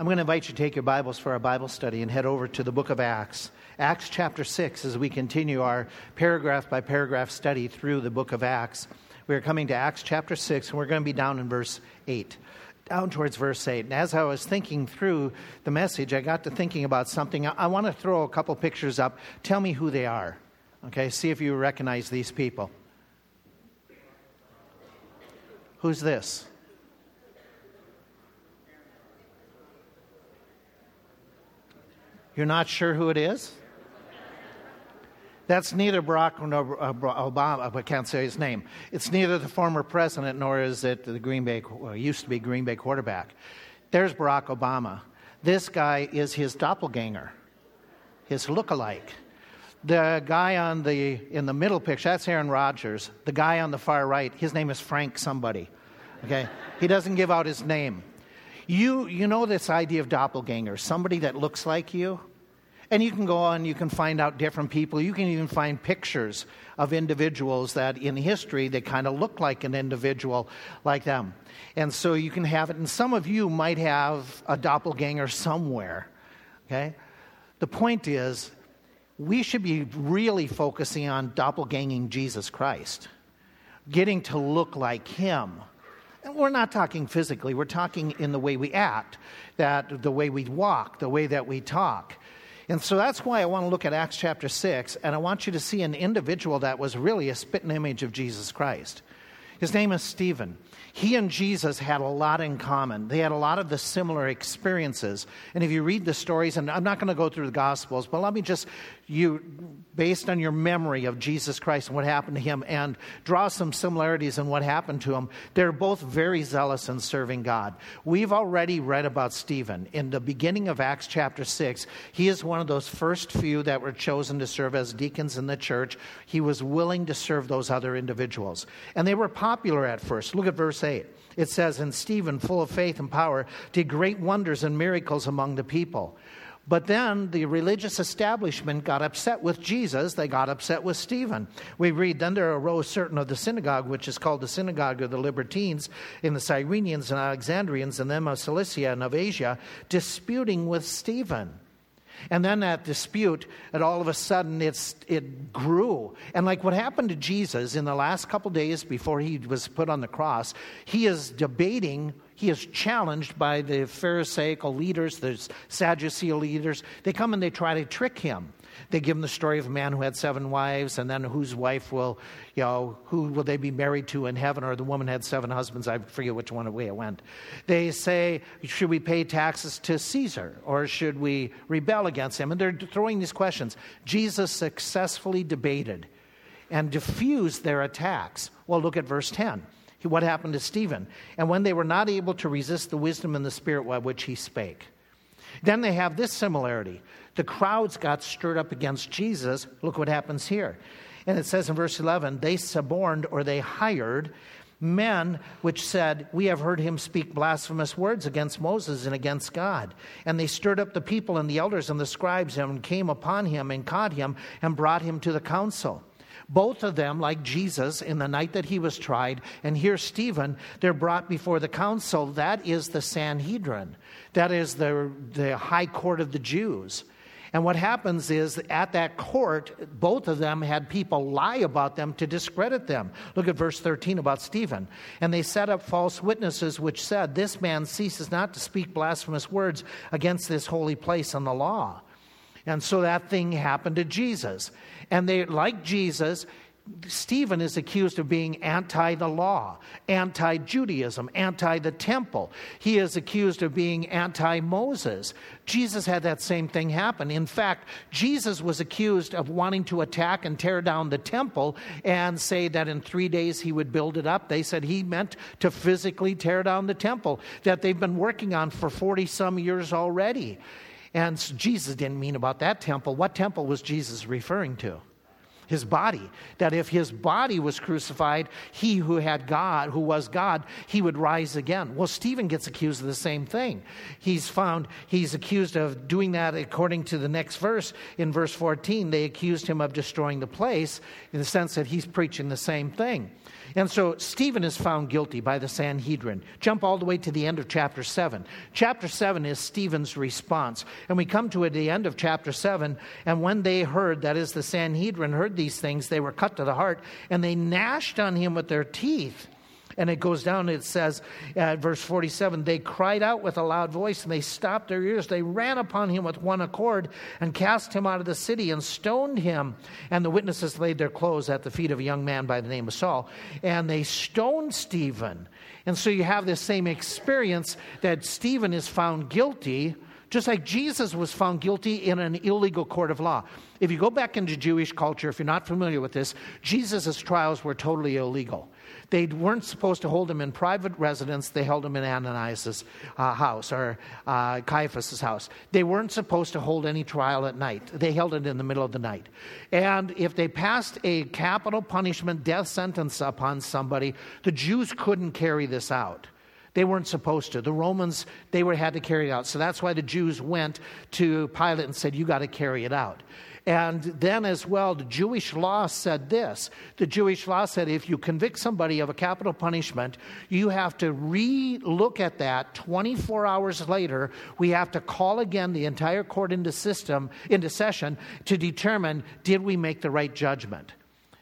I'm going to invite you to take your Bibles for our Bible study and head over to the book of Acts. Acts chapter 6, as we continue our paragraph by paragraph study through the book of Acts. We are coming to Acts chapter 6, and we're going to be down in verse 8, down towards verse 8. And as I was thinking through the message, I got to thinking about something. I want to throw a couple pictures up. Tell me who they are. Okay, see if you recognize these people. Who's this? You're not sure who it is? That's neither Barack nor uh, Obama. I can't say his name. It's neither the former president nor is it the Green Bay, well, used to be Green Bay quarterback. There's Barack Obama. This guy is his doppelganger, his lookalike. The guy on the in the middle picture, that's Aaron Rodgers. The guy on the far right, his name is Frank somebody. Okay? he doesn't give out his name. You, you know this idea of doppelganger, somebody that looks like you? And you can go on, you can find out different people. You can even find pictures of individuals that in history they kind of look like an individual like them. And so you can have it. And some of you might have a doppelganger somewhere. Okay? The point is, we should be really focusing on doppelganging Jesus Christ, getting to look like him we're not talking physically, we're talking in the way we act, that the way we walk, the way that we talk. And so that's why I want to look at Acts chapter 6, and I want you to see an individual that was really a spitting image of Jesus Christ. His name is Stephen he and Jesus had a lot in common. They had a lot of the similar experiences. And if you read the stories, and I'm not going to go through the Gospels, but let me just, you, based on your memory of Jesus Christ and what happened to him, and draw some similarities in what happened to him. They're both very zealous in serving God. We've already read about Stephen. In the beginning of Acts chapter 6, he is one of those first few that were chosen to serve as deacons in the church. He was willing to serve those other individuals. And they were popular at first. Look at verse 8. It says, And Stephen, full of faith and power, did great wonders and miracles among the people. But then the religious establishment got upset with Jesus. They got upset with Stephen. We read, Then there arose certain of the synagogue, which is called the synagogue of the Libertines, in the Cyrenians and Alexandrians, and them of Cilicia and of Asia, disputing with Stephen. And then that dispute, and all of a sudden it's, it grew. And like what happened to Jesus in the last couple days before he was put on the cross, he is debating, he is challenged by the Pharisaical leaders, the Sadducee leaders. They come and they try to trick him. They give him the story of a man who had seven wives, and then whose wife will, you know, who will they be married to in heaven, or the woman had seven husbands. I forget which one way it went. They say, should we pay taxes to Caesar, or should we rebel against him? And they're throwing these questions. Jesus successfully debated and diffused their attacks. Well, look at verse 10 what happened to Stephen. And when they were not able to resist the wisdom and the spirit by which he spake. Then they have this similarity. The crowds got stirred up against Jesus. Look what happens here. And it says in verse 11, they suborned or they hired men which said, We have heard him speak blasphemous words against Moses and against God. And they stirred up the people and the elders and the scribes and came upon him and caught him and brought him to the council. Both of them, like Jesus in the night that he was tried, and here Stephen, they're brought before the council. That is the Sanhedrin. That is the, the high court of the Jews. And what happens is at that court, both of them had people lie about them to discredit them. Look at verse 13 about Stephen. And they set up false witnesses which said, This man ceases not to speak blasphemous words against this holy place and the law. And so that thing happened to Jesus. And they, like Jesus, Stephen is accused of being anti the law, anti Judaism, anti the temple. He is accused of being anti Moses. Jesus had that same thing happen. In fact, Jesus was accused of wanting to attack and tear down the temple and say that in three days he would build it up. They said he meant to physically tear down the temple that they've been working on for 40 some years already. And Jesus didn't mean about that temple. What temple was Jesus referring to? His body. That if his body was crucified, he who had God, who was God, he would rise again. Well, Stephen gets accused of the same thing. He's found, he's accused of doing that according to the next verse. In verse 14, they accused him of destroying the place in the sense that he's preaching the same thing. And so Stephen is found guilty by the Sanhedrin. Jump all the way to the end of chapter 7. Chapter 7 is Stephen's response. And we come to the end of chapter 7, and when they heard, that is, the Sanhedrin heard these things, they were cut to the heart, and they gnashed on him with their teeth. And it goes down, it says verse 47 they cried out with a loud voice and they stopped their ears. They ran upon him with one accord and cast him out of the city and stoned him. And the witnesses laid their clothes at the feet of a young man by the name of Saul. And they stoned Stephen. And so you have this same experience that Stephen is found guilty just like Jesus was found guilty in an illegal court of law. If you go back into Jewish culture, if you're not familiar with this, Jesus' trials were totally illegal. They weren't supposed to hold him in private residence. They held him in Ananias' uh, house or uh, house. They weren't supposed to hold any trial at night. They held it in the middle of the night. And if they passed a capital punishment death sentence upon somebody, the Jews couldn't carry this out. They weren't supposed to. The Romans, they were, had to carry it out. So that's why the Jews went to Pilate and said, You got to carry it out. And then, as well, the Jewish law said this the Jewish law said if you convict somebody of a capital punishment, you have to re look at that 24 hours later. We have to call again the entire court into, system, into session to determine did we make the right judgment.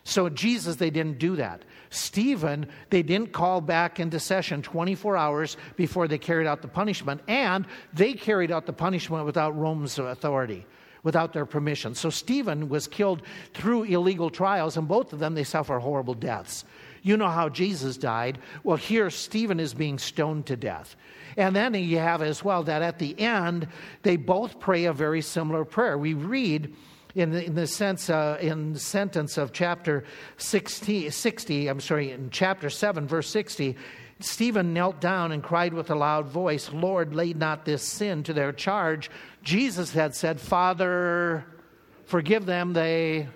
So, Jesus, they didn't do that. Stephen, they didn't call back into session 24 hours before they carried out the punishment, and they carried out the punishment without Rome's authority without their permission. So Stephen was killed through illegal trials, and both of them they suffer horrible deaths. You know how Jesus died. Well, here Stephen is being stoned to death. And then you have as well that at the end, they both pray a very similar prayer. We read in the, in the sense, uh, in sentence of chapter 60, 60, I'm sorry, in chapter 7, verse 60, Stephen knelt down and cried with a loud voice, Lord, lay not this sin to their charge. Jesus had said, Father, forgive them. They.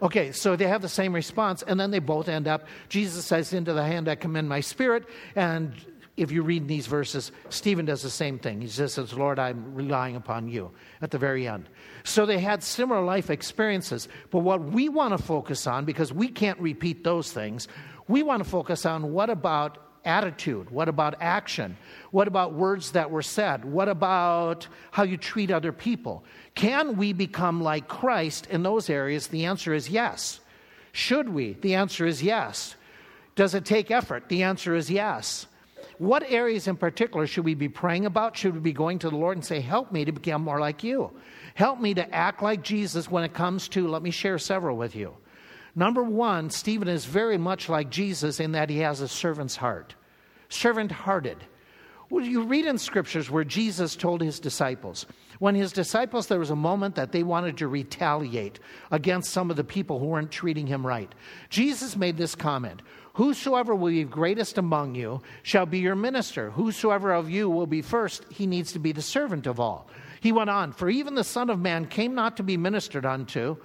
Okay, so they have the same response, and then they both end up. Jesus says, Into the hand I commend my spirit. And if you read these verses, Stephen does the same thing. He just says, Lord, I'm relying upon you at the very end. So they had similar life experiences. But what we want to focus on, because we can't repeat those things, we want to focus on what about attitude? What about action? What about words that were said? What about how you treat other people? Can we become like Christ in those areas? The answer is yes. Should we? The answer is yes. Does it take effort? The answer is yes. What areas in particular should we be praying about? Should we be going to the Lord and say, Help me to become more like you? Help me to act like Jesus when it comes to, let me share several with you. Number one, Stephen is very much like Jesus in that he has a servant's heart, servant hearted. Well, you read in scriptures where Jesus told his disciples, when his disciples, there was a moment that they wanted to retaliate against some of the people who weren't treating him right. Jesus made this comment Whosoever will be greatest among you shall be your minister. Whosoever of you will be first, he needs to be the servant of all. He went on, For even the Son of Man came not to be ministered unto,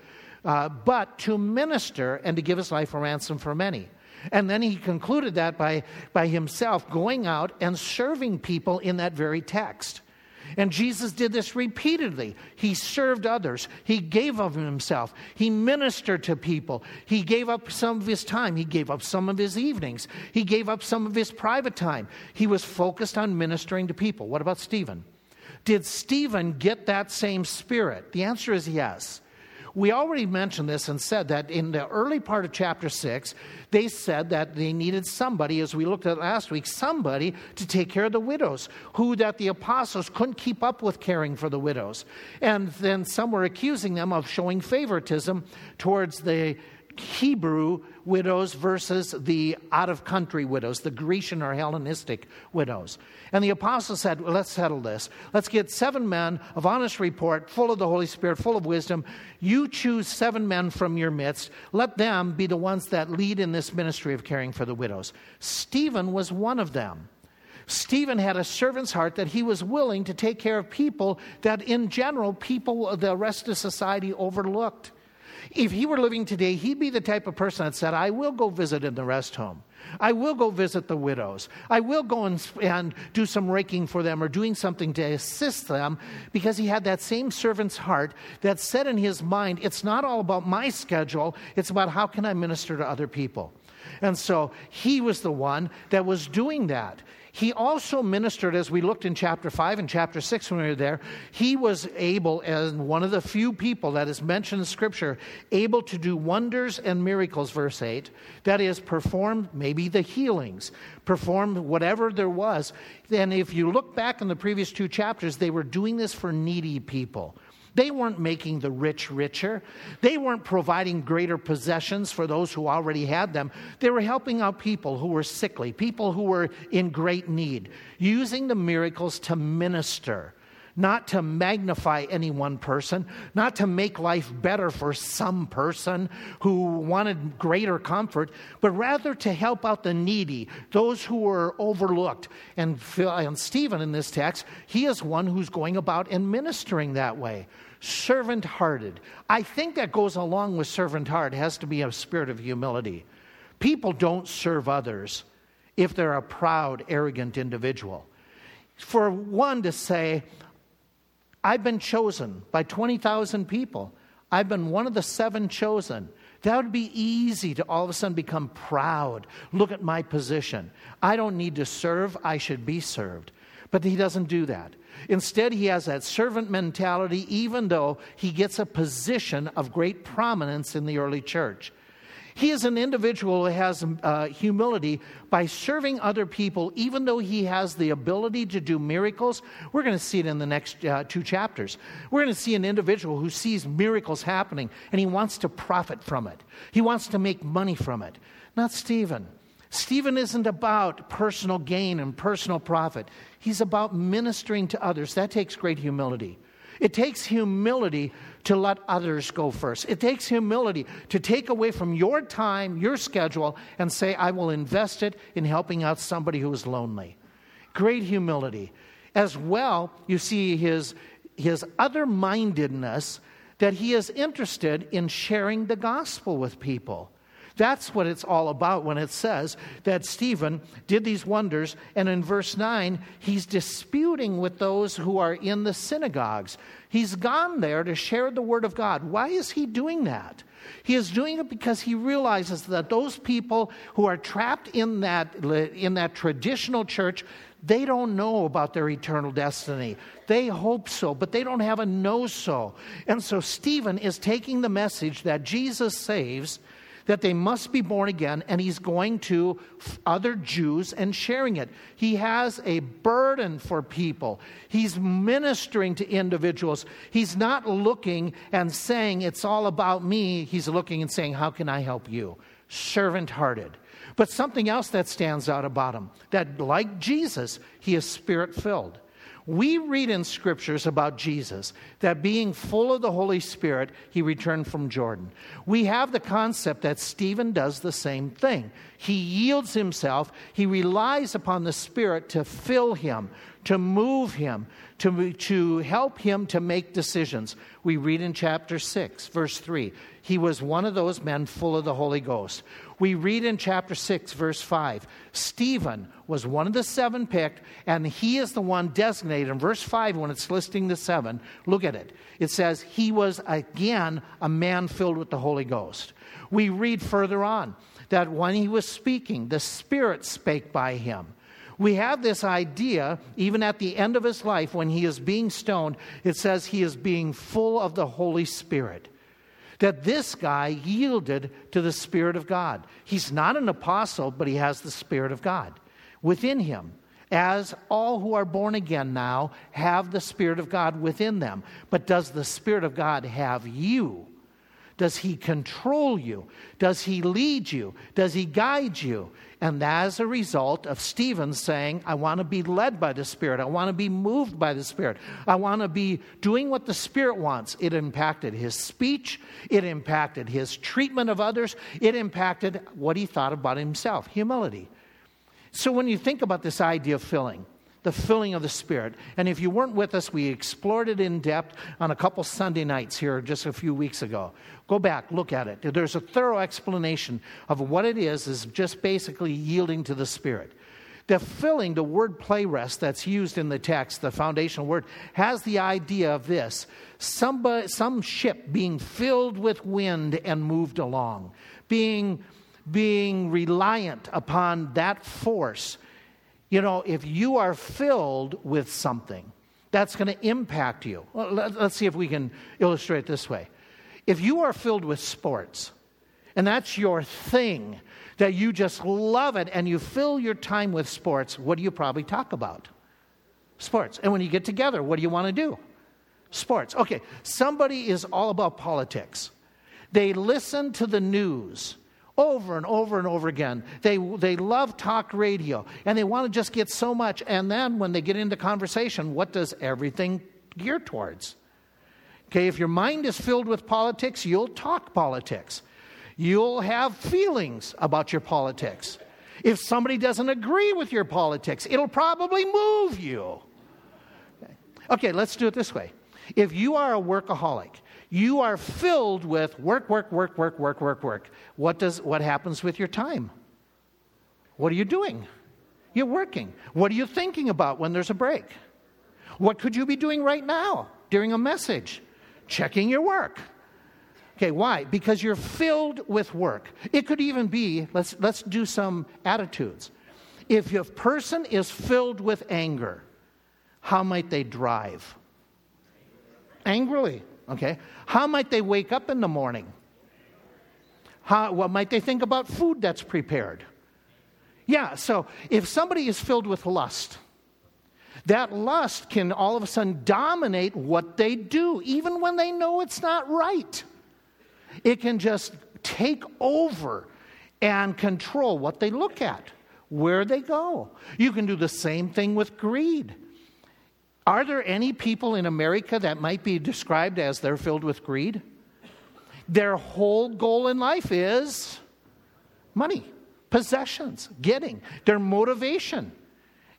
uh, but to minister and to give his life a ransom for many. And then he concluded that by, by himself going out and serving people in that very text. And Jesus did this repeatedly. He served others. He gave of himself. He ministered to people. He gave up some of his time. He gave up some of his evenings. He gave up some of his private time. He was focused on ministering to people. What about Stephen? Did Stephen get that same spirit? The answer is yes. We already mentioned this and said that in the early part of chapter 6, they said that they needed somebody, as we looked at last week, somebody to take care of the widows, who that the apostles couldn't keep up with caring for the widows. And then some were accusing them of showing favoritism towards the Hebrew widows versus the out of country widows, the Grecian or Hellenistic widows. And the apostle said, well, Let's settle this. Let's get seven men of honest report, full of the Holy Spirit, full of wisdom. You choose seven men from your midst. Let them be the ones that lead in this ministry of caring for the widows. Stephen was one of them. Stephen had a servant's heart that he was willing to take care of people that, in general, people, the rest of society overlooked. If he were living today, he'd be the type of person that said, I will go visit in the rest home. I will go visit the widows. I will go and, and do some raking for them or doing something to assist them because he had that same servant's heart that said in his mind, it's not all about my schedule, it's about how can I minister to other people. And so he was the one that was doing that. He also ministered, as we looked in chapter 5 and chapter 6 when we were there, he was able, as one of the few people that is mentioned in Scripture, able to do wonders and miracles, verse 8. That is, perform maybe the healings, perform whatever there was. And if you look back in the previous two chapters, they were doing this for needy people. They weren't making the rich richer. They weren't providing greater possessions for those who already had them. They were helping out people who were sickly, people who were in great need, using the miracles to minister not to magnify any one person, not to make life better for some person who wanted greater comfort, but rather to help out the needy, those who were overlooked. And, and Stephen in this text, he is one who's going about and ministering that way servant hearted. I think that goes along with servant heart, it has to be a spirit of humility. People don't serve others if they're a proud, arrogant individual. For one to say, I've been chosen by 20,000 people, I've been one of the seven chosen. That would be easy to all of a sudden become proud. Look at my position. I don't need to serve, I should be served. But he doesn't do that. Instead, he has that servant mentality, even though he gets a position of great prominence in the early church. He is an individual who has uh, humility by serving other people, even though he has the ability to do miracles. We're going to see it in the next uh, two chapters. We're going to see an individual who sees miracles happening and he wants to profit from it, he wants to make money from it. Not Stephen. Stephen isn't about personal gain and personal profit. He's about ministering to others. That takes great humility. It takes humility to let others go first. It takes humility to take away from your time, your schedule, and say, I will invest it in helping out somebody who is lonely. Great humility. As well, you see his, his other mindedness that he is interested in sharing the gospel with people. That's what it's all about when it says that Stephen did these wonders. And in verse 9, he's disputing with those who are in the synagogues. He's gone there to share the word of God. Why is he doing that? He is doing it because he realizes that those people who are trapped in that, in that traditional church, they don't know about their eternal destiny. They hope so, but they don't have a know so. And so Stephen is taking the message that Jesus saves that they must be born again, and he's going to other Jews and sharing it. He has a burden for people. He's ministering to individuals. He's not looking and saying, It's all about me. He's looking and saying, How can I help you? Servant hearted. But something else that stands out about him that, like Jesus, he is spirit filled. We read in scriptures about Jesus that being full of the Holy Spirit, he returned from Jordan. We have the concept that Stephen does the same thing. He yields himself, he relies upon the Spirit to fill him, to move him, to, to help him to make decisions. We read in chapter 6, verse 3 he was one of those men full of the Holy Ghost. We read in chapter 6, verse 5, Stephen was one of the seven picked, and he is the one designated. In verse 5, when it's listing the seven, look at it. It says, He was again a man filled with the Holy Ghost. We read further on that when he was speaking, the Spirit spake by him. We have this idea, even at the end of his life, when he is being stoned, it says he is being full of the Holy Spirit that this guy yielded to the Spirit of God. He's not an apostle, but he has the Spirit of God within him. As all who are born again now have the Spirit of God within them. But does the Spirit of God have you? Does he control you? Does he lead you? Does he guide you? And as a result of Stephen saying, I want to be led by the Spirit, I want to be moved by the Spirit, I want to be doing what the Spirit wants, it impacted his speech, it impacted his treatment of others, it impacted what he thought about himself humility. So when you think about this idea of filling, the filling of the Spirit. And if you weren't with us, we explored it in depth on a couple Sunday nights here just a few weeks ago. Go back, look at it. There's a thorough explanation of what it is, is just basically yielding to the Spirit. The filling, the word plerest that's used in the text, the foundational word, has the idea of this somebody, some ship being filled with wind and moved along, being, being reliant upon that force you know, if you are filled with something, that's going to impact you. Well, let, us see if we can illustrate this way. If you are filled with sports, and that's your thing, that you just love it, and you fill your time with sports, what do you probably talk about? Sports. And when you get together, what do you want to do? Sports. Okay, somebody is all about politics. They listen to the news over and over and over again. They, they love talk radio and they want to just get so much. And then when they get into conversation, what does everything gear towards? Okay, if your mind is filled with politics, you'll talk politics. You'll have feelings about your politics. If somebody doesn't agree with your politics, it'll probably move you. Okay, let's do it this way. If you are a workaholic you are filled with work, work, work, work, work, work, work. What, does, what happens with your time? What are you doing? You're working. What are you thinking about when there's a break? What could you be doing right now during a message? Checking your work. Okay, why? Because you're filled with work. It could even be, let's, let's do some attitudes. If a person is filled with anger, how might they drive? Angrily. Okay? How might they wake up in the morning? How, what might they think about food that's prepared? Yeah, so if somebody is filled with lust, that lust can all of a sudden dominate what they do, even when they know it's not right. It can just take over and control what they look at, where they go. You can do the same thing with greed. Are there any people in America that might be described as they're filled with greed? Their whole goal in life is money, possessions, getting. Their motivation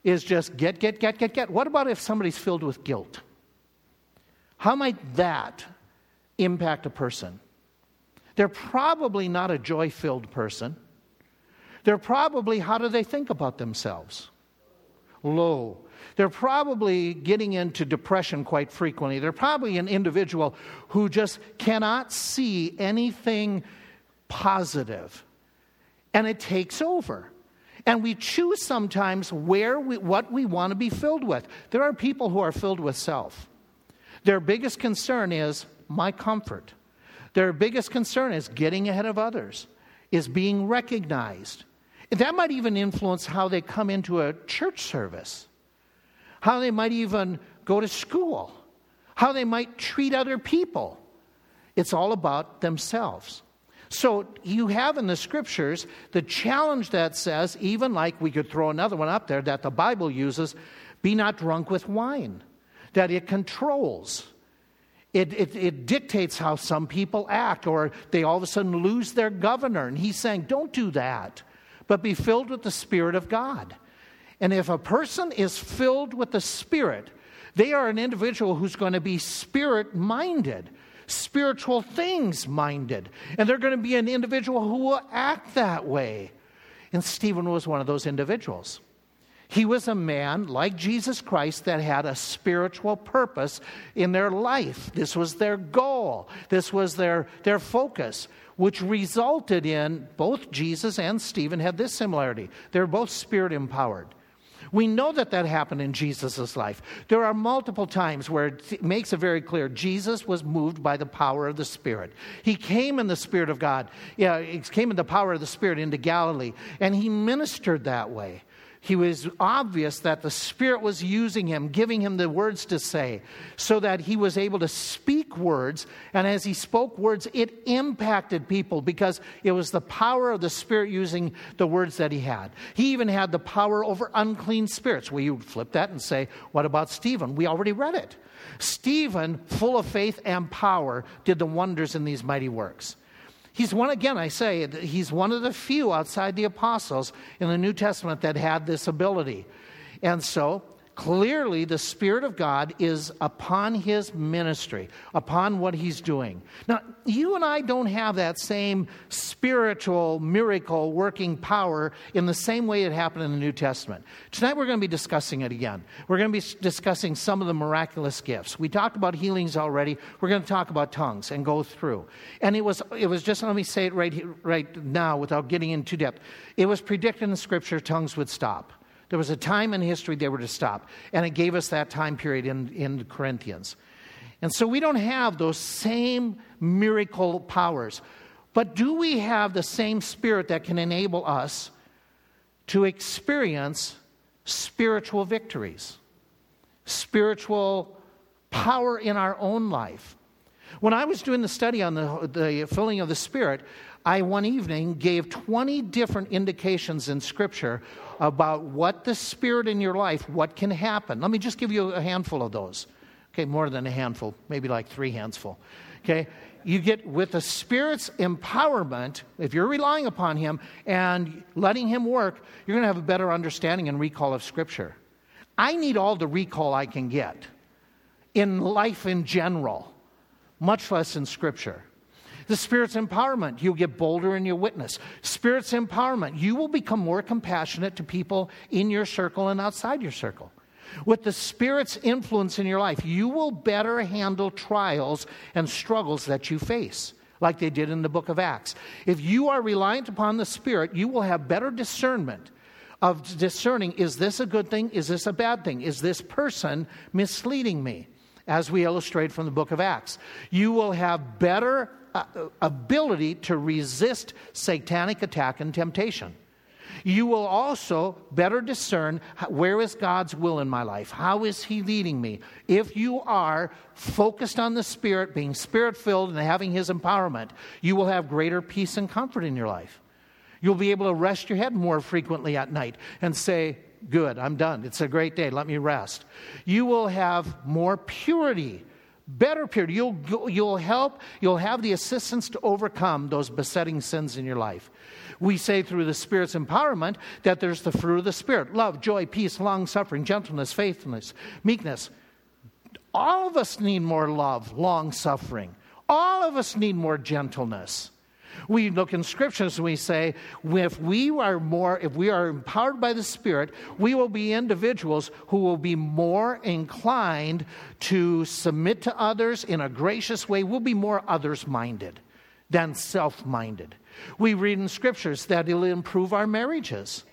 is just get, get, get, get, get. What about if somebody's filled with guilt? How might that impact a person? They're probably not a joy filled person. They're probably, how do they think about themselves? Low, they're probably getting into depression quite frequently. They're probably an individual who just cannot see anything positive. And it takes over. And we choose sometimes where we, what we want to be filled with. There are people who are filled with self. Their biggest concern is my comfort. Their biggest concern is getting ahead of others, is being recognized. That might even influence how they come into a church service how they might even go to school, how they might treat other people. It's all about themselves. So you have in the scriptures the challenge that says, even like we could throw another one up there that the Bible uses, be not drunk with wine, that it controls. It, it, it, dictates how some people act, or they all of a sudden lose their governor. And he's saying, don't do that, but be filled with the Spirit of God. And if a person is filled with the Spirit, they are an individual who's going to be spirit minded, spiritual things minded. And they're going to be an individual who will act that way. And Stephen was one of those individuals. He was a man like Jesus Christ that had a spiritual purpose in their life. This was their goal, this was their, their focus, which resulted in both Jesus and Stephen had this similarity. They're both spirit empowered. We know that that happened in Jesus' life. There are multiple times where it makes it very clear Jesus was moved by the power of the Spirit. He came in the Spirit of God. Yeah, he came in the power of the Spirit into Galilee, and he ministered that way he was obvious that the Spirit was using him, giving him the words to say, so that he was able to speak words. And as he spoke words, it impacted people because it was the power of the Spirit using the words that he had. He even had the power over unclean spirits. Well, you flip that and say, What about Stephen? We already read it. Stephen, full of faith and power, did the wonders in these mighty works. He's one, again, I say, he's one of the few outside the apostles in the New Testament that had this ability. And so clearly the Spirit of God is upon his ministry, upon what he's doing. Now, you and I don't have that same spiritual miracle working power in the same way it happened in the New Testament. Tonight we're going to be discussing it again. We're going to be discussing some of the miraculous gifts. We talked about healings already. We're going to talk about tongues and go through. And it was it was just let me say it right right now without getting into depth. It was predicted in scripture tongues would stop. There was a time in history they were to stop, and it gave us that time period in, in Corinthians. And so we don't have those same miracle powers. But do we have the same spirit that can enable us to experience spiritual victories, spiritual power in our own life? When I was doing the study on the, the filling of the Spirit, I one evening gave 20 different indications in Scripture about what the Spirit in your life, what can happen. Let me just give you a handful of those. Okay, more than a handful, maybe like three handsful. Okay, you get with the Spirit's empowerment, if you're relying upon Him and letting Him work, you're going to have a better understanding and recall of Scripture. I need all the recall I can get in life in general, much less in Scripture. The Spirit's empowerment, you'll get bolder in your witness. Spirit's empowerment, you will become more compassionate to people in your circle and outside your circle. With the Spirit's influence in your life, you will better handle trials and struggles that you face, like they did in the book of Acts. If you are reliant upon the Spirit, you will have better discernment of discerning is this a good thing? Is this a bad thing? Is this person misleading me? As we illustrate from the book of Acts, you will have better Uh, ability to resist satanic attack and temptation. You will also better discern where is God's will in my life? How is He leading me? If you are focused on the Spirit, being spirit filled, and having His empowerment, you will have greater peace and comfort in your life. You'll be able to rest your head more frequently at night and say, Good, I'm done. It's a great day. Let me rest. You will have more purity better purity. You'll, you'll help, you'll have the assistance to overcome those besetting sins in your life. We say through the Spirit's empowerment that there's the fruit of the Spirit love, joy, peace, long suffering, gentleness, faithfulness, meekness. All of us need more love, long suffering. All of us need more gentleness. We look in scriptures and we say, if we are more, if we are empowered by the Spirit, we will be individuals who will be more inclined to submit to others in a gracious way. We'll be more others minded than self minded. We read in scriptures that it'll improve our marriages.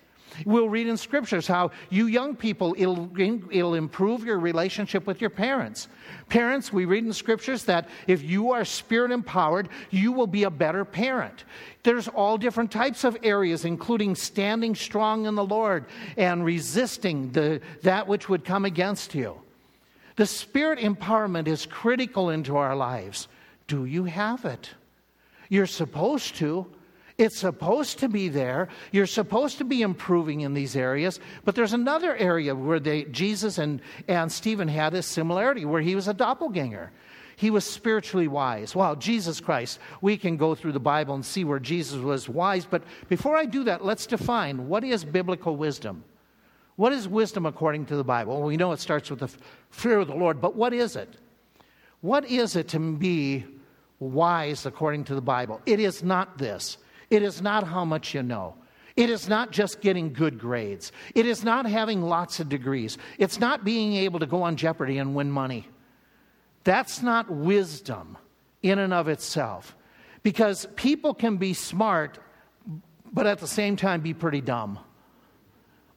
We'll read in scriptures how you young people, it'll, it'll improve your relationship with your parents. Parents, we read in scriptures that if you are spirit empowered, you will be a better parent. There's all different types of areas, including standing strong in the Lord and resisting the, that which would come against you. The spirit empowerment is critical into our lives. Do you have it? You're supposed to. It's supposed to be there. You're supposed to be improving in these areas. But there's another area where they, Jesus and, and Stephen had a similarity, where he was a doppelganger. He was spiritually wise. Well, Jesus Christ, we can go through the Bible and see where Jesus was wise. But before I do that, let's define what is biblical wisdom? What is wisdom according to the Bible? Well, we know it starts with the fear of the Lord, but what is it? What is it to be wise according to the Bible? It is not this. It is not how much you know. It is not just getting good grades. It is not having lots of degrees. It's not being able to go on Jeopardy and win money. That's not wisdom in and of itself. Because people can be smart, but at the same time be pretty dumb.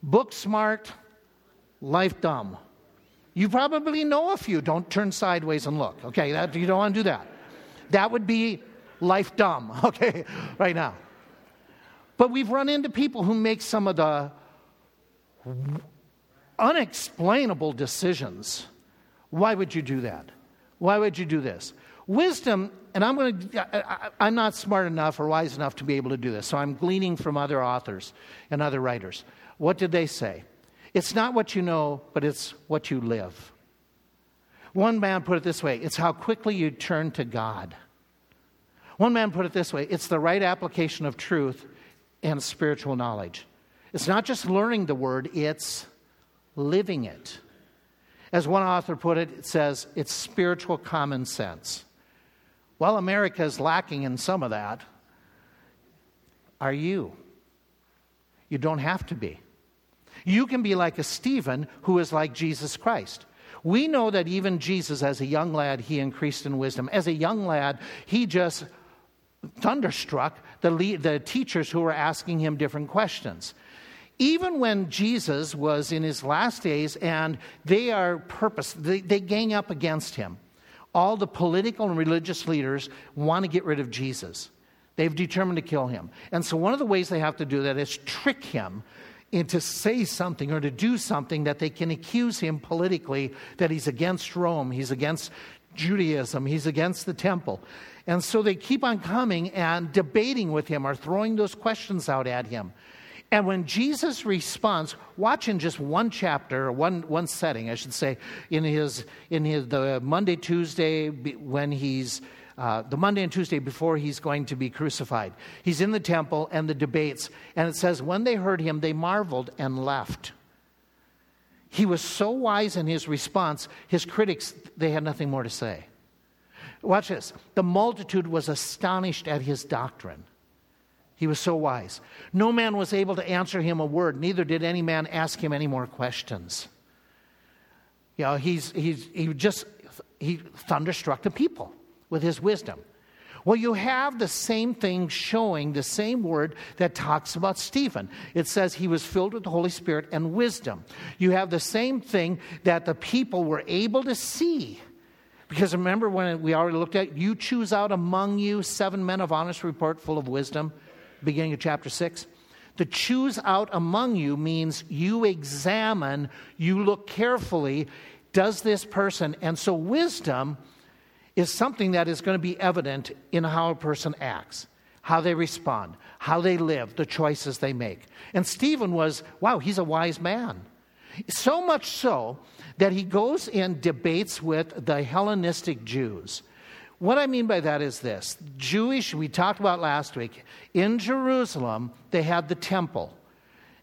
Book smart, life dumb. You probably know a few. Don't turn sideways and look. Okay, that, you don't want to do that. That would be life dumb, okay, right now. But we've run into people who make some of the unexplainable decisions. Why would you do that? Why would you do this? Wisdom, and I'm going to, I'm not smart enough or wise enough to be able to do this, so I'm gleaning from other authors and other writers. What did they say? It's not what you know, but it's what you live. One man put it this way it's how quickly you turn to God. One man put it this way it's the right application of truth and spiritual knowledge. It's not just learning the word, it's living it. As one author put it, it says it's spiritual common sense. While America is lacking in some of that. Are you? You don't have to be. You can be like a Stephen who is like Jesus Christ. We know that even Jesus, as a young lad, he increased in wisdom. As a young lad, he just thunderstruck the, lead, the teachers who were asking him different questions. Even when Jesus was in his last days and they are purpose, they, they gang up against him. All the political and religious leaders want to get rid of Jesus. They've determined to kill him. And so, one of the ways they have to do that is trick him into say something or to do something that they can accuse him politically that he's against Rome, he's against Judaism, he's against the temple. And so they keep on coming and debating with him or throwing those questions out at him. And when Jesus responds, watch in just one chapter, one, one setting, I should say, in his, in his, the Monday, Tuesday, when he's, uh, the Monday and Tuesday before he's going to be crucified. He's in the temple and the debates. And it says, when they heard him, they marveled and left. He was so wise in his response, his critics, they had nothing more to say. Watch this. The multitude was astonished at his doctrine. He was so wise. No man was able to answer him a word, neither did any man ask him any more questions. You know, he's, he's, he just he thunderstruck the people with his wisdom. Well, you have the same thing showing the same word that talks about Stephen. It says he was filled with the Holy Spirit and wisdom. You have the same thing that the people were able to see. Because remember when we already looked at, you choose out among you seven men of honest report full of wisdom beginning of chapter 6. To choose out among you means you examine, you look carefully, does this person, and so wisdom is something that is going to be evident in how a person acts, how they respond, how they live, the choices they make. And Stephen was, wow, he's a wise man. So much so that he goes and debates with the Hellenistic Jews. What I mean by that is this Jewish, we talked about last week, in Jerusalem, they had the temple,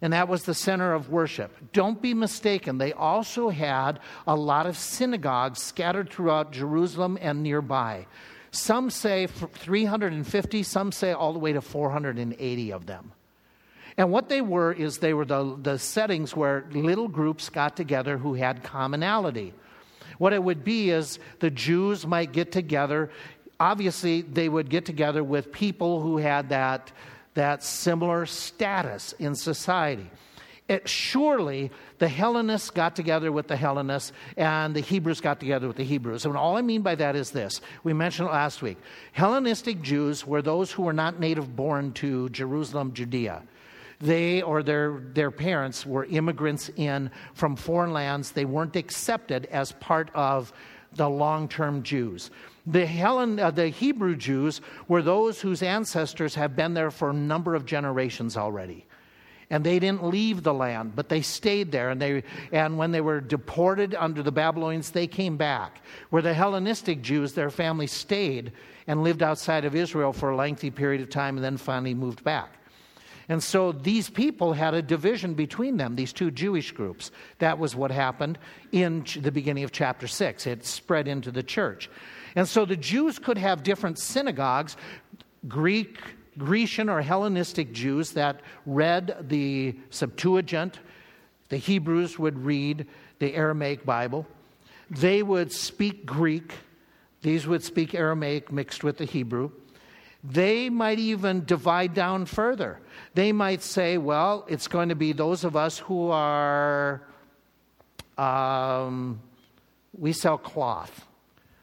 and that was the center of worship. Don't be mistaken, they also had a lot of synagogues scattered throughout Jerusalem and nearby. Some say 350, some say all the way to 480 of them. And what they were is they were the, the settings where little groups got together who had commonality. What it would be is the Jews might get together. Obviously, they would get together with people who had that, that similar status in society. It, surely the Hellenists got together with the Hellenists and the Hebrews got together with the Hebrews. And all I mean by that is this we mentioned it last week. Hellenistic Jews were those who were not native born to Jerusalem, Judea they or their, their parents were immigrants in from foreign lands. They weren't accepted as part of the long term Jews. The, Hellen, uh, the Hebrew Jews were those whose ancestors have been there for a number of generations already. And they didn't leave the land, but they stayed there. And, they, and when they were deported under the Babylonians, they came back. Where the Hellenistic Jews, their families stayed and lived outside of Israel for a lengthy period of time and then finally moved back. And so these people had a division between them, these two Jewish groups. That was what happened in the beginning of chapter 6. It spread into the church. And so the Jews could have different synagogues, Greek, Grecian, or Hellenistic Jews that read the Septuagint. The Hebrews would read the Aramaic Bible. They would speak Greek. These would speak Aramaic mixed with the Hebrew. They might even divide down further. They might say, well, it's going to be those of us who are, um, we sell cloth.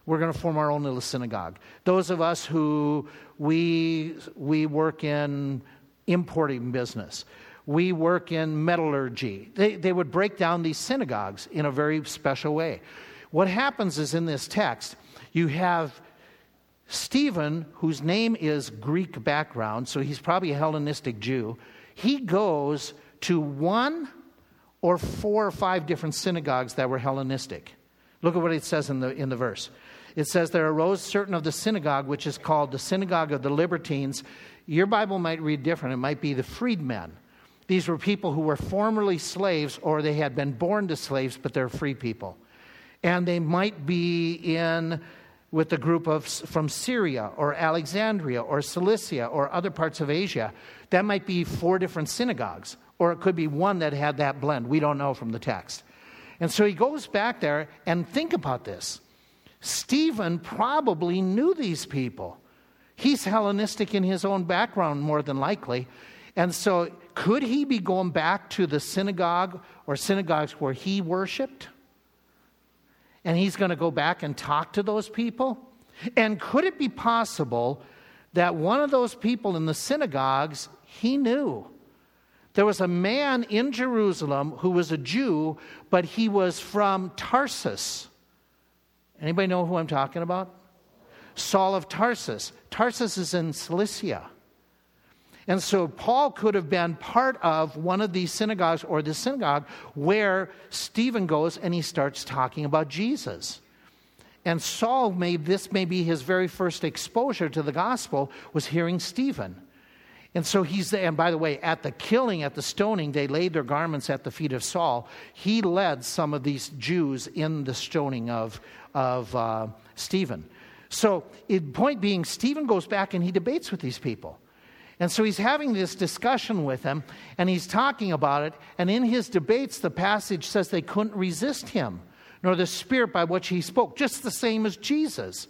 We're going to form our own little synagogue. Those of us who we, we work in importing business, we work in metallurgy. They, they would break down these synagogues in a very special way. What happens is in this text, you have Stephen, whose name is Greek background, so he's probably a Hellenistic Jew, he goes to one or four or five different synagogues that were Hellenistic. Look at what it says in the, in the verse. It says, There arose certain of the synagogue, which is called the synagogue of the Libertines. Your Bible might read different. It might be the freedmen. These were people who were formerly slaves or they had been born to slaves, but they're free people. And they might be in with the group of from Syria or Alexandria or Cilicia or other parts of Asia. That might be four different synagogues, or it could be one that had that blend. We don't know from the text. And so he goes back there and think about this. Stephen probably knew these people. He's Hellenistic in his own background, more than likely. And so, could he be going back to the synagogue or synagogues where he worshiped? And he's going to go back and talk to those people? And could it be possible that one of those people in the synagogues he knew? There was a man in Jerusalem who was a Jew, but he was from Tarsus. Anybody know who I'm talking about? Saul of Tarsus. Tarsus is in Cilicia. And so Paul could have been part of one of these synagogues or the synagogue where Stephen goes and he starts talking about Jesus. And Saul may this may be his very first exposure to the gospel was hearing Stephen. And so he's there. And by the way, at the killing, at the stoning, they laid their garments at the feet of Saul. He led some of these Jews in the stoning of, of uh, Stephen. So, it, point being, Stephen goes back and he debates with these people. And so he's having this discussion with them, and he's talking about it. And in his debates, the passage says they couldn't resist him, nor the spirit by which he spoke, just the same as Jesus.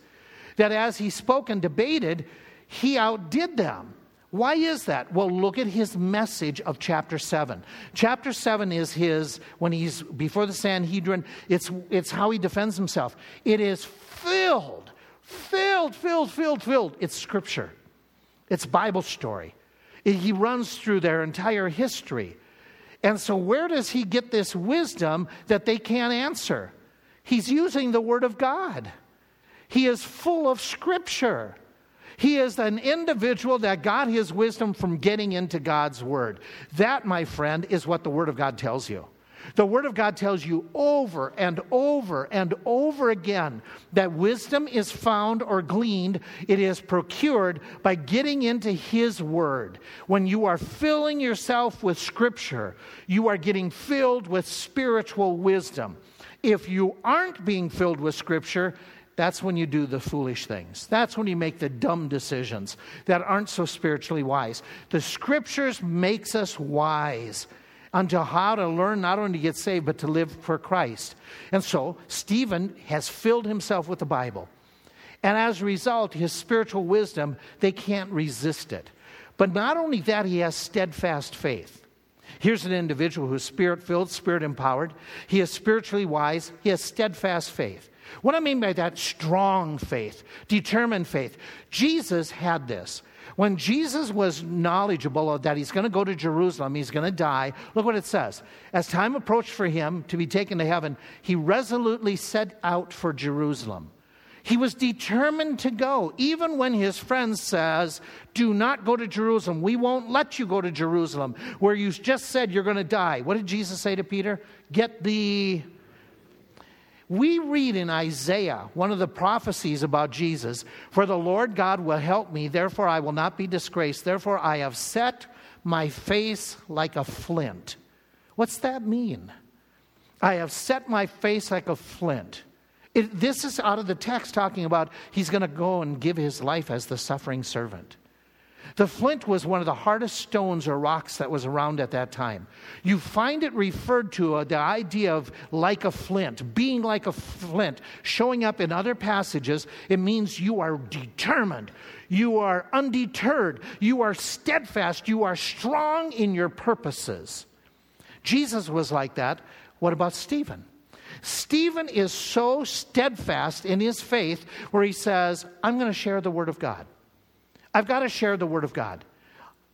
That as he spoke and debated, he outdid them. Why is that? Well, look at his message of chapter 7. Chapter 7 is his, when he's before the Sanhedrin, it's, it's how he defends himself. It is filled, filled, filled, filled, filled. It's scripture. It's Bible story. He runs through their entire history. And so, where does he get this wisdom that they can't answer? He's using the Word of God. He is full of Scripture. He is an individual that got his wisdom from getting into God's Word. That, my friend, is what the Word of God tells you. The Word of God tells you over and over and over again that wisdom is found or gleaned, it is procured by getting into His Word. When you are filling yourself with Scripture, you are getting filled with spiritual wisdom. If you aren't being filled with Scripture, that's when you do the foolish things. That's when you make the dumb decisions that aren't so spiritually wise. The scriptures makes us wise unto how to learn not only to get saved, but to live for Christ. And so, Stephen has filled himself with the Bible. And as a result, his spiritual wisdom, they can't resist it. But not only that, he has steadfast faith. Here's an individual who's spirit filled, spirit empowered. He is spiritually wise. He has steadfast faith. What I mean by that, strong faith, determined faith. Jesus had this. When Jesus was knowledgeable of that he's going to go to Jerusalem, he's going to die, look what it says. As time approached for him to be taken to heaven, he resolutely set out for Jerusalem. He was determined to go, even when his friends says, "Do not go to Jerusalem. We won't let you go to Jerusalem, where you just said you're going to die." What did Jesus say to Peter? Get the we read in Isaiah, one of the prophecies about Jesus, For the Lord God will help me, therefore I will not be disgraced, therefore I have set my face like a flint. What's that mean? I have set my face like a flint. It, this is out of the text talking about he's going to go and give his life as the suffering servant. The flint was one of the hardest stones or rocks that was around at that time. You find it referred to uh, the idea of like a flint, being like a flint, showing up in other passages. It means you are determined, you are undeterred, you are steadfast, you are strong in your purposes. Jesus was like that. What about Stephen? Stephen is so steadfast in his faith where he says, I'm going to share the word of God. I've got to share the Word of God.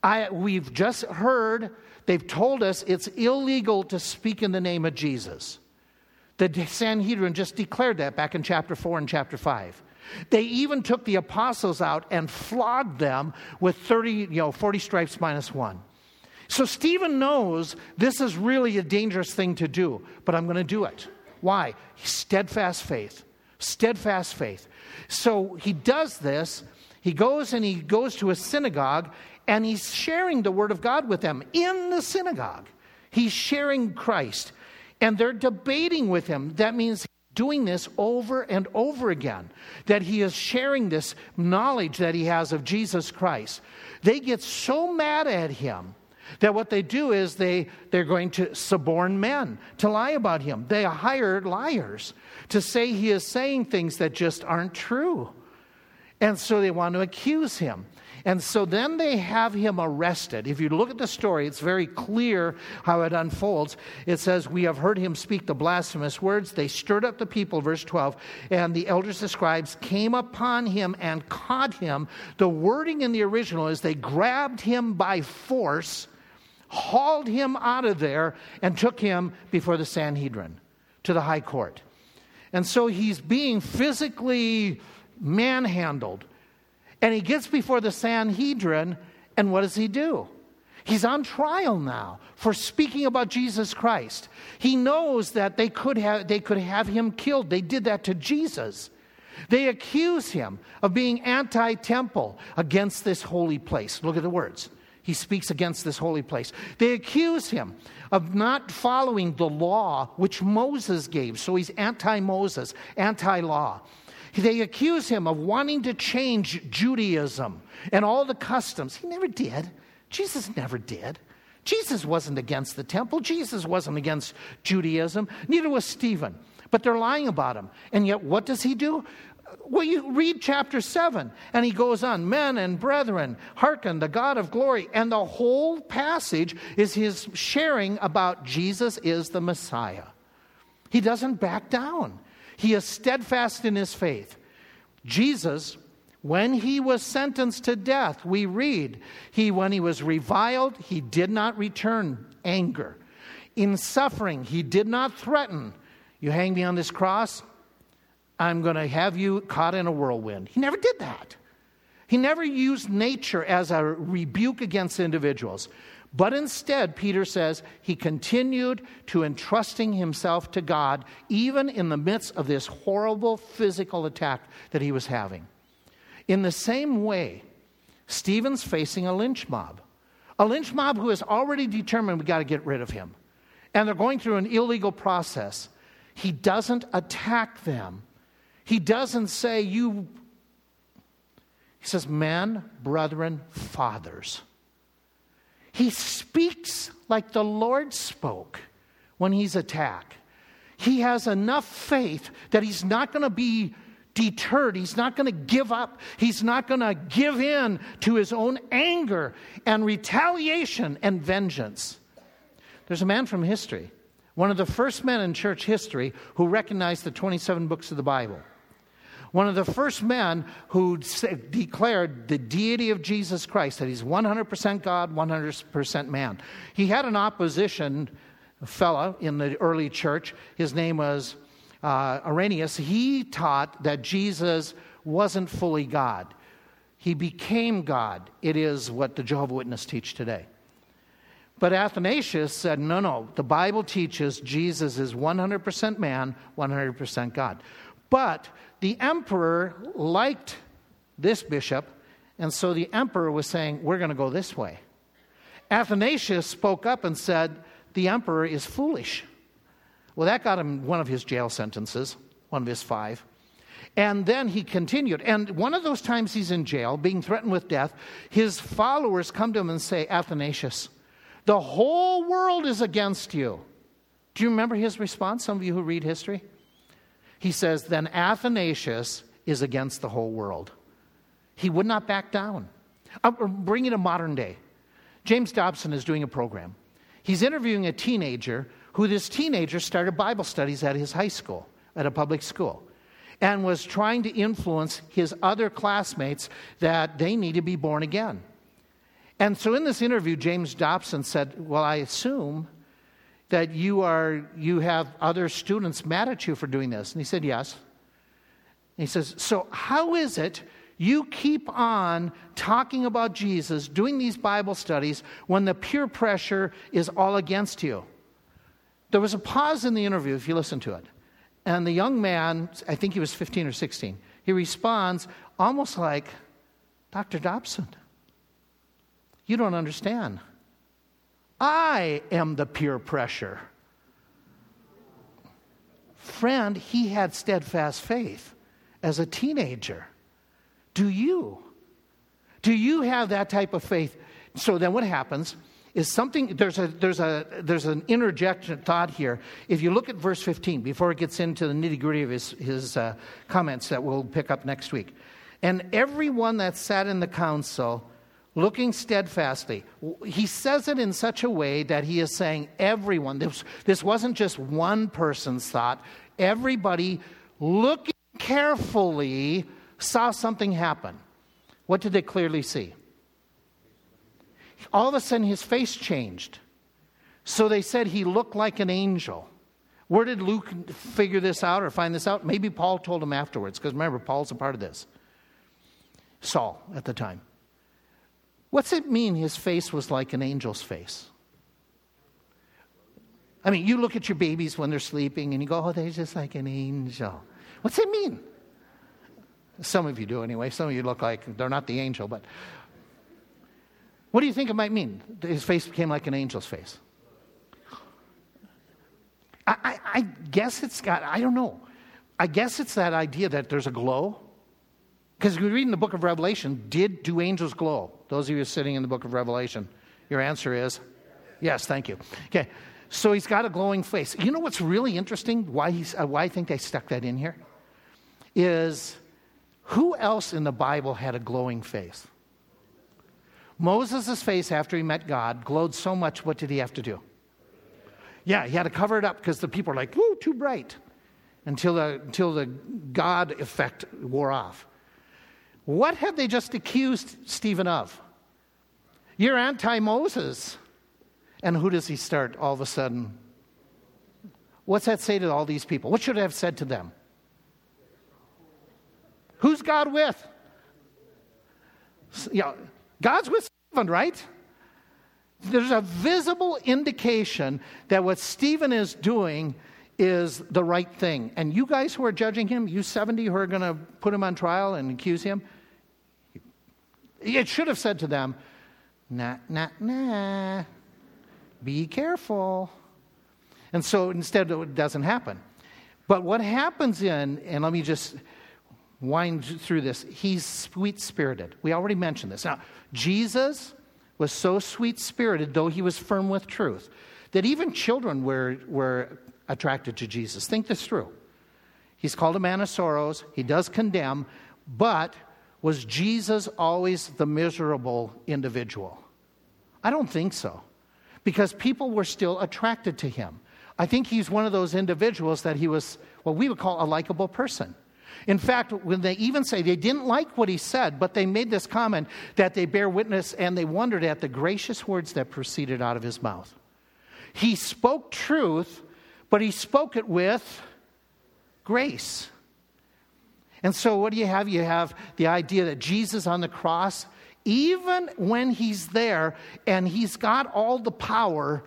I, we've just heard, they've told us it's illegal to speak in the name of Jesus. The Sanhedrin just declared that back in chapter 4 and chapter 5. They even took the apostles out and flogged them with 30, you know, 40 stripes minus one. So Stephen knows this is really a dangerous thing to do, but I'm going to do it. Why? Steadfast faith. Steadfast faith. So he does this he goes and he goes to a synagogue and he's sharing the word of God with them in the synagogue. He's sharing Christ and they're debating with him. That means doing this over and over again, that he is sharing this knowledge that he has of Jesus Christ. They get so mad at him that what they do is they, they're going to suborn men to lie about him. They hire liars to say he is saying things that just aren't true. And so they want to accuse him. And so then they have him arrested. If you look at the story, it's very clear how it unfolds. It says, We have heard him speak the blasphemous words. They stirred up the people, verse 12, and the elders, the scribes, came upon him and caught him. The wording in the original is they grabbed him by force, hauled him out of there, and took him before the Sanhedrin to the high court. And so he's being physically manhandled and he gets before the Sanhedrin, and what does he do? He's on trial now for speaking about Jesus Christ. He knows that they could have, they could have him killed. They did that to Jesus. They accuse him of being anti temple against this holy place. Look at the words. He speaks against this holy place. They accuse him of not following the law which Moses gave. So he's anti Moses, anti law. They accuse him of wanting to change Judaism and all the customs. He never did. Jesus never did. Jesus wasn't against the temple. Jesus wasn't against Judaism. Neither was Stephen. But they're lying about him. And yet, what does he do? Well, you read chapter 7, and he goes on, Men and brethren, hearken, the God of glory. And the whole passage is his sharing about Jesus is the Messiah. He doesn't back down. He is steadfast in his faith. Jesus, when he was sentenced to death, we read, he when he was reviled, he did not return anger. In suffering, he did not threaten, you hang me on this cross, I'm going to have you caught in a whirlwind. He never did that. He never used nature as a rebuke against individuals. But instead, Peter says, he continued to entrusting himself to God, even in the midst of this horrible physical attack that he was having. In the same way, Stephen's facing a lynch mob. A lynch mob who has already determined we got to get rid of him. And they're going through an illegal process. He doesn't attack them. He doesn't say, You. He says, Men, brethren, fathers. He speaks like the Lord spoke when he's attacked. He has enough faith that he's not going to be deterred. He's not going to give up. He's not going to give in to his own anger and retaliation and vengeance. There's a man from history, one of the first men in church history who recognized the 27 books of the Bible one of the first men who declared the deity of Jesus Christ, that he's 100% God, 100% man. He had an opposition fellow in the early church. His name was uh, Irenaeus. He taught that Jesus wasn't fully God. He became God. It is what the Jehovah Witnesses teach today. But Athanasius said, no, no, the Bible teaches Jesus is 100% man, 100% God. But the emperor liked this bishop, and so the emperor was saying, We're going to go this way. Athanasius spoke up and said, The emperor is foolish. Well, that got him one of his jail sentences, one of his five. And then he continued. And one of those times he's in jail, being threatened with death, his followers come to him and say, Athanasius, the whole world is against you. Do you remember his response, some of you who read history? He says, Then Athanasius is against the whole world. He would not back down. Uh, bring it to modern day. James Dobson is doing a program. He's interviewing a teenager who this teenager started Bible studies at his high school, at a public school, and was trying to influence his other classmates that they need to be born again. And so in this interview, James Dobson said, Well, I assume that you are you have other students mad at you for doing this? And he said yes. And he says so how is it you keep on talking about jesus doing these bible studies when the peer pressure is all against you? There was a pause in the interview if you listen to it. And the young man i think he was 15 or 16 he responds almost like dr dobson you don't understand I am the peer pressure. Friend, he had steadfast faith as a teenager. Do you? Do you have that type of faith? So then what happens is something there's a there's a there's an interjection thought here. If you look at verse 15 before it gets into the nitty-gritty of his his uh, comments that we'll pick up next week. And everyone that sat in the council looking steadfastly. He says it in such a way that he is saying everyone, this, this wasn't just one person's thought, everybody looking carefully saw something happen. What did they clearly see? All of a sudden, his face changed. So they said he looked like an angel. Where did Luke figure this out or find this out? Maybe Paul told him afterwards, because remember, Paul's a part of this. Saul at the time. What's it mean his face was like an angel's face? I mean, you look at your babies when they're sleeping and you go, oh, they're just like an angel. What's it mean? Some of you do anyway. Some of you look like they're not the angel, but what do you think it might mean? His face became like an angel's face. I, I, I guess it's got, I don't know. I guess it's that idea that there's a glow because we read in the book of Revelation, did do angels glow? Those of you sitting in the book of Revelation, your answer is yes, thank you. Okay, so he's got a glowing face. You know what's really interesting? Why, he's, uh, why I think they stuck that in here? Is who else in the Bible had a glowing face? Moses' face after he met God glowed so much, what did he have to do? Yeah, he had to cover it up because the people were like, "Ooh, too bright," until the, until the God effect wore off. What have they just accused Stephen of? You're anti Moses. And who does he start all of a sudden? What's that say to all these people? What should I have said to them? Who's God with? Yeah, God's with Stephen, right? There's a visible indication that what Stephen is doing is the right thing. And you guys who are judging him, you 70 who are going to put him on trial and accuse him, it should have said to them, nah, nah, nah, be careful. And so instead, it doesn't happen. But what happens in, and let me just wind through this, he's sweet spirited. We already mentioned this. Now, Jesus was so sweet spirited, though he was firm with truth, that even children were, were attracted to Jesus. Think this through. He's called a man of sorrows, he does condemn, but was Jesus always the miserable individual? I don't think so, because people were still attracted to him. I think he's one of those individuals that he was what we would call a likable person. In fact, when they even say they didn't like what he said, but they made this comment that they bear witness and they wondered at the gracious words that proceeded out of his mouth. He spoke truth, but he spoke it with grace. And so, what do you have? You have the idea that Jesus on the cross, even when he's there and he's got all the power,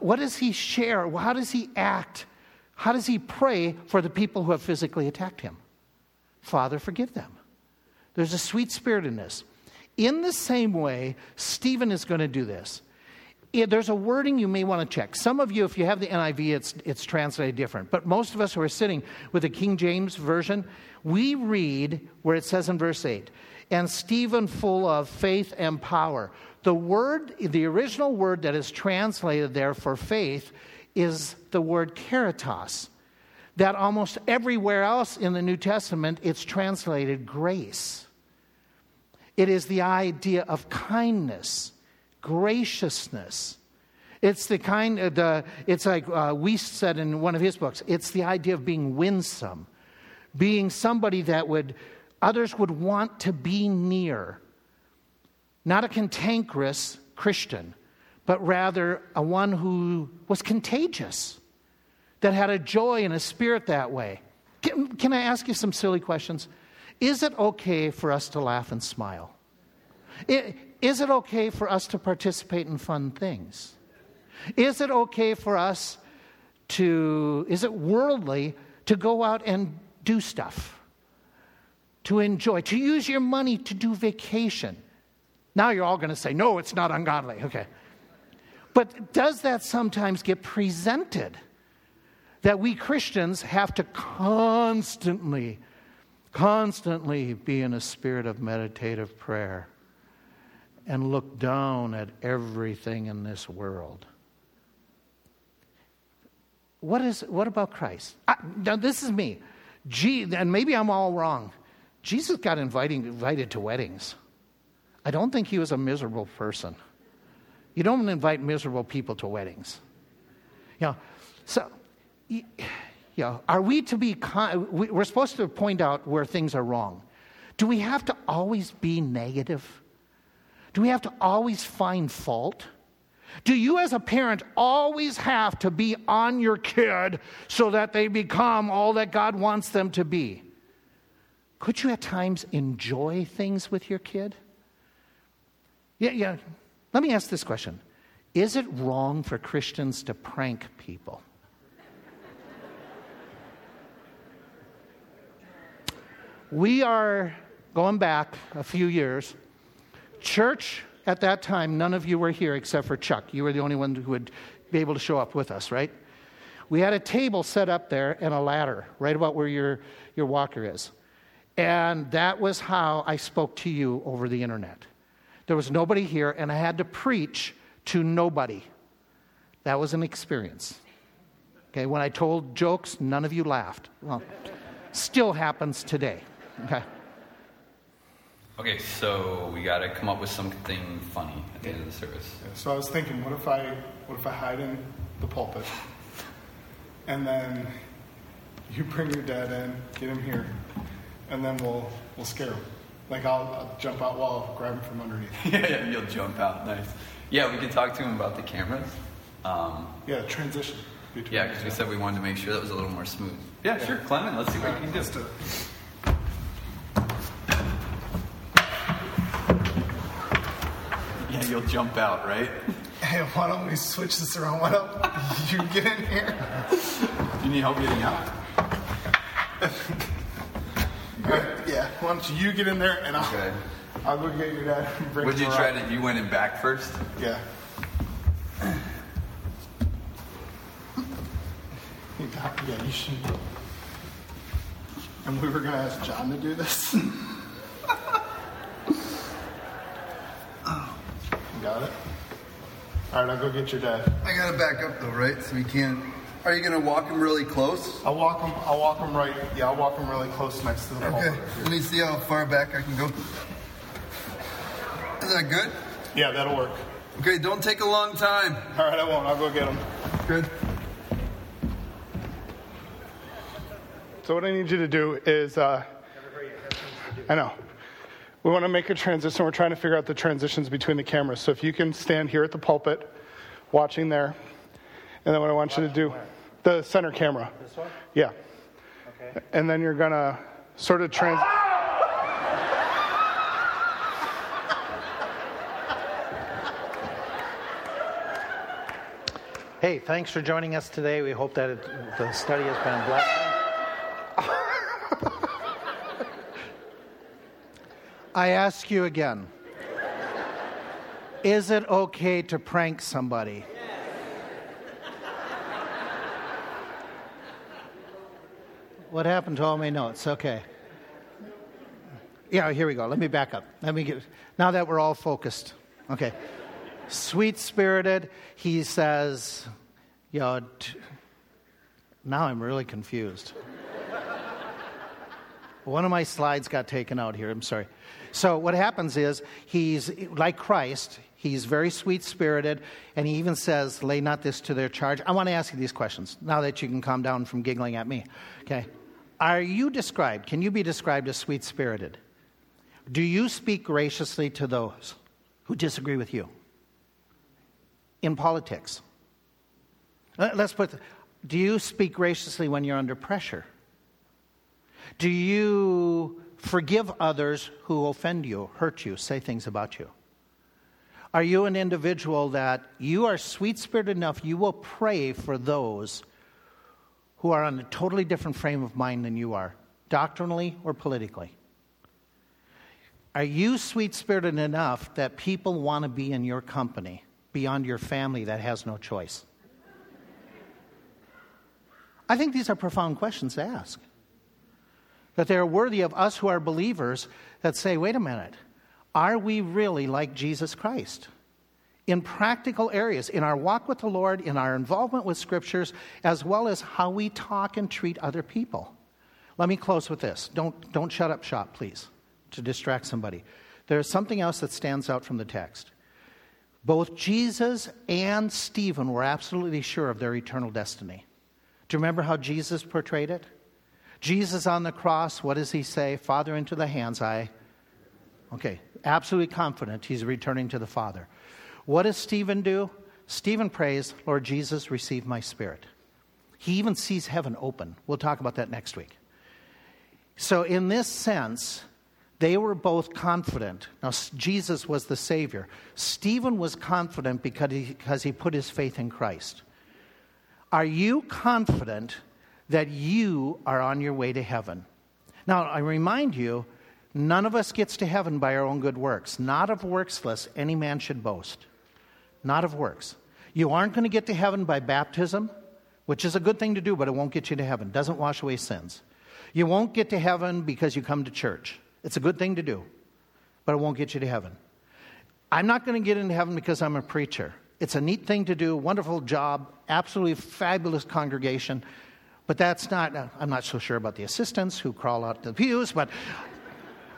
what does he share? How does he act? How does he pray for the people who have physically attacked him? Father, forgive them. There's a sweet spirit in this. In the same way, Stephen is going to do this. There's a wording you may want to check. Some of you, if you have the NIV, it's, it's translated different. But most of us who are sitting with the King James Version, we read where it says in verse 8, and Stephen full of faith and power. The word, the original word that is translated there for faith is the word caritas. That almost everywhere else in the New Testament, it's translated grace. It is the idea of kindness, graciousness. It's the kind of the, it's like uh, Wuest said in one of his books, it's the idea of being winsome being somebody that would others would want to be near. Not a cantankerous Christian, but rather a one who was contagious, that had a joy and a spirit that way. Can, can I ask you some silly questions? Is it okay for us to laugh and smile? Is it okay for us to participate in fun things? Is it okay for us to, is it worldly to go out and do stuff, to enjoy, to use your money to do vacation. Now you're all going to say, no, it's not ungodly. Okay. But does that sometimes get presented that we Christians have to constantly, constantly be in a spirit of meditative prayer and look down at everything in this world. What, is, what about Christ? I, now, this is me. Gee, and maybe I'm all wrong. Jesus got inviting, invited to weddings. I don't think he was a miserable person. You don't invite miserable people to weddings. You know, so, you know, are we to be, we're supposed to point out where things are wrong. Do we have to always be negative? Do we have to always find fault? Do you, as a parent, always have to be on your kid so that they become all that God wants them to be? Could you at times enjoy things with your kid? Yeah, yeah. Let me ask this question Is it wrong for Christians to prank people? we are going back a few years. Church at that time, none of you were here except for Chuck. You were the only one who would be able to show up with us, right? We had a table set up there and a ladder right about where your, your walker is. And that was how I spoke to you over the internet. There was nobody here, and I had to preach to nobody. That was an experience. Okay, when I told jokes, none of you laughed. Well, still happens today. Okay. Okay, so we got to come up with something funny at the end of the service. Yeah, so I was thinking, what if I, what if I hide in the pulpit, and then you bring your dad in, get him here, and then we'll we'll scare him. Like I'll, I'll jump out while I'll grab him from underneath. yeah, yeah, you'll jump out. Nice. Yeah, we can talk to him about the cameras. Um, yeah, transition. Between yeah, because we said we wanted to make sure that was a little more smooth. Yeah, yeah. sure, Clement. Let's see what you can do. You'll jump out, right? Hey, why don't we switch this around? Why don't you get in here? you need help getting out? yeah, why don't you get in there and I'll, okay. I'll go get your dad. Would you try to? You went in back first. Yeah. Yeah, you should. And we were gonna ask John to do this. got it. All right, I'll go get your dad. I gotta back up though, right? So we can't. Are you gonna walk him really close? I'll walk him. I'll walk him right. Yeah, I'll walk him really close next to the Okay. Pulpit. Let me see how far back I can go. Is that good? Yeah, that'll work. Okay, don't take a long time. All right, I won't. I'll go get him. Good. So what I need you to do is, uh, I know. We want to make a transition. We're trying to figure out the transitions between the cameras. So if you can stand here at the pulpit, watching there, and then what I want you to do, the center camera. This one? Yeah. Okay. And then you're gonna sort of trans. Hey, thanks for joining us today. We hope that it, the study has been blessed. I ask you again Is it okay to prank somebody? What happened to all my notes? Okay. Yeah, here we go. Let me back up. Let me get now that we're all focused. Okay. Sweet spirited, he says, you know, t- now I'm really confused. One of my slides got taken out here. I'm sorry. So what happens is he's like Christ. He's very sweet spirited, and he even says, "Lay not this to their charge." I want to ask you these questions now that you can calm down from giggling at me. Okay, are you described? Can you be described as sweet spirited? Do you speak graciously to those who disagree with you? In politics, let's put. Do you speak graciously when you're under pressure? Do you forgive others who offend you, hurt you, say things about you? Are you an individual that you are sweet spirited enough, you will pray for those who are on a totally different frame of mind than you are, doctrinally or politically? Are you sweet spirited enough that people want to be in your company beyond your family that has no choice? I think these are profound questions to ask. That they are worthy of us who are believers that say, wait a minute, are we really like Jesus Christ? In practical areas, in our walk with the Lord, in our involvement with scriptures, as well as how we talk and treat other people. Let me close with this. Don't, don't shut up shop, please, to distract somebody. There's something else that stands out from the text. Both Jesus and Stephen were absolutely sure of their eternal destiny. Do you remember how Jesus portrayed it? Jesus on the cross, what does he say? Father, into the hands I. Okay, absolutely confident he's returning to the Father. What does Stephen do? Stephen prays, Lord Jesus, receive my spirit. He even sees heaven open. We'll talk about that next week. So, in this sense, they were both confident. Now, Jesus was the Savior. Stephen was confident because he, because he put his faith in Christ. Are you confident that you are on your way to heaven? Now, I remind you, none of us gets to heaven by our own good works. Not of worksless, any man should boast. Not of works. You aren't going to get to heaven by baptism, which is a good thing to do, but it won't get you to heaven. Doesn't wash away sins. You won't get to heaven because you come to church. It's a good thing to do, but it won't get you to heaven. I'm not going to get into heaven because I'm a preacher. It's a neat thing to do, wonderful job, absolutely fabulous congregation, but that's not, uh, I'm not so sure about the assistants who crawl out the pews, but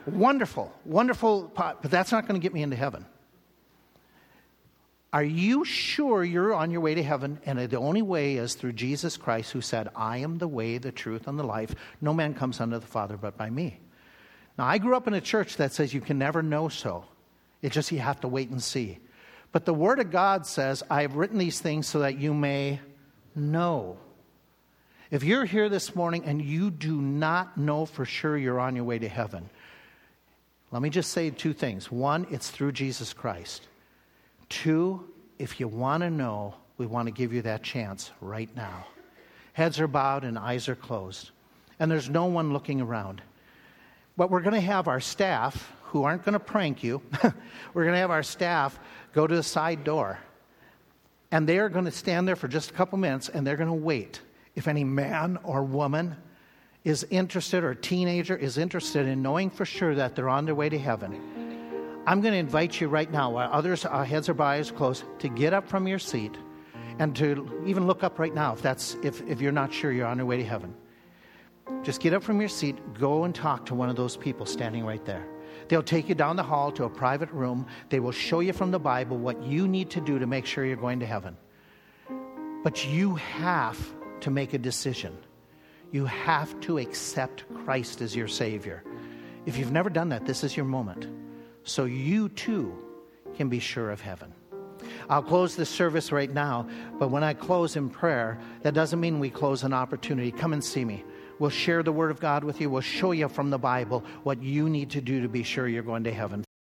wonderful, wonderful, but that's not going to get me into heaven. Are you sure you're on your way to heaven? And the only way is through Jesus Christ, who said, I am the way, the truth, and the life. No man comes unto the Father but by me. Now, I grew up in a church that says you can never know so. It's just you have to wait and see. But the Word of God says, I have written these things so that you may know. If you're here this morning and you do not know for sure you're on your way to heaven, let me just say two things. One, it's through Jesus Christ. Two, if you want to know, we want to give you that chance right now. Heads are bowed and eyes are closed, and there's no one looking around. But we're going to have our staff, who aren't going to prank you, we're going to have our staff go to the side door. And they are going to stand there for just a couple minutes and they're going to wait. If any man or woman is interested or a teenager is interested in knowing for sure that they're on their way to heaven, I'm going to invite you right now, while others' uh, heads are eyes closed, to get up from your seat and to even look up right now if, that's, if, if you're not sure you're on your way to heaven. Just get up from your seat, go and talk to one of those people standing right there. They'll take you down the hall to a private room. They will show you from the Bible what you need to do to make sure you're going to heaven. But you have to make a decision. You have to accept Christ as your Savior. If you've never done that, this is your moment. So you too can be sure of heaven. I'll close this service right now, but when I close in prayer, that doesn't mean we close an opportunity. Come and see me. We'll share the Word of God with you. We'll show you from the Bible what you need to do to be sure you're going to heaven.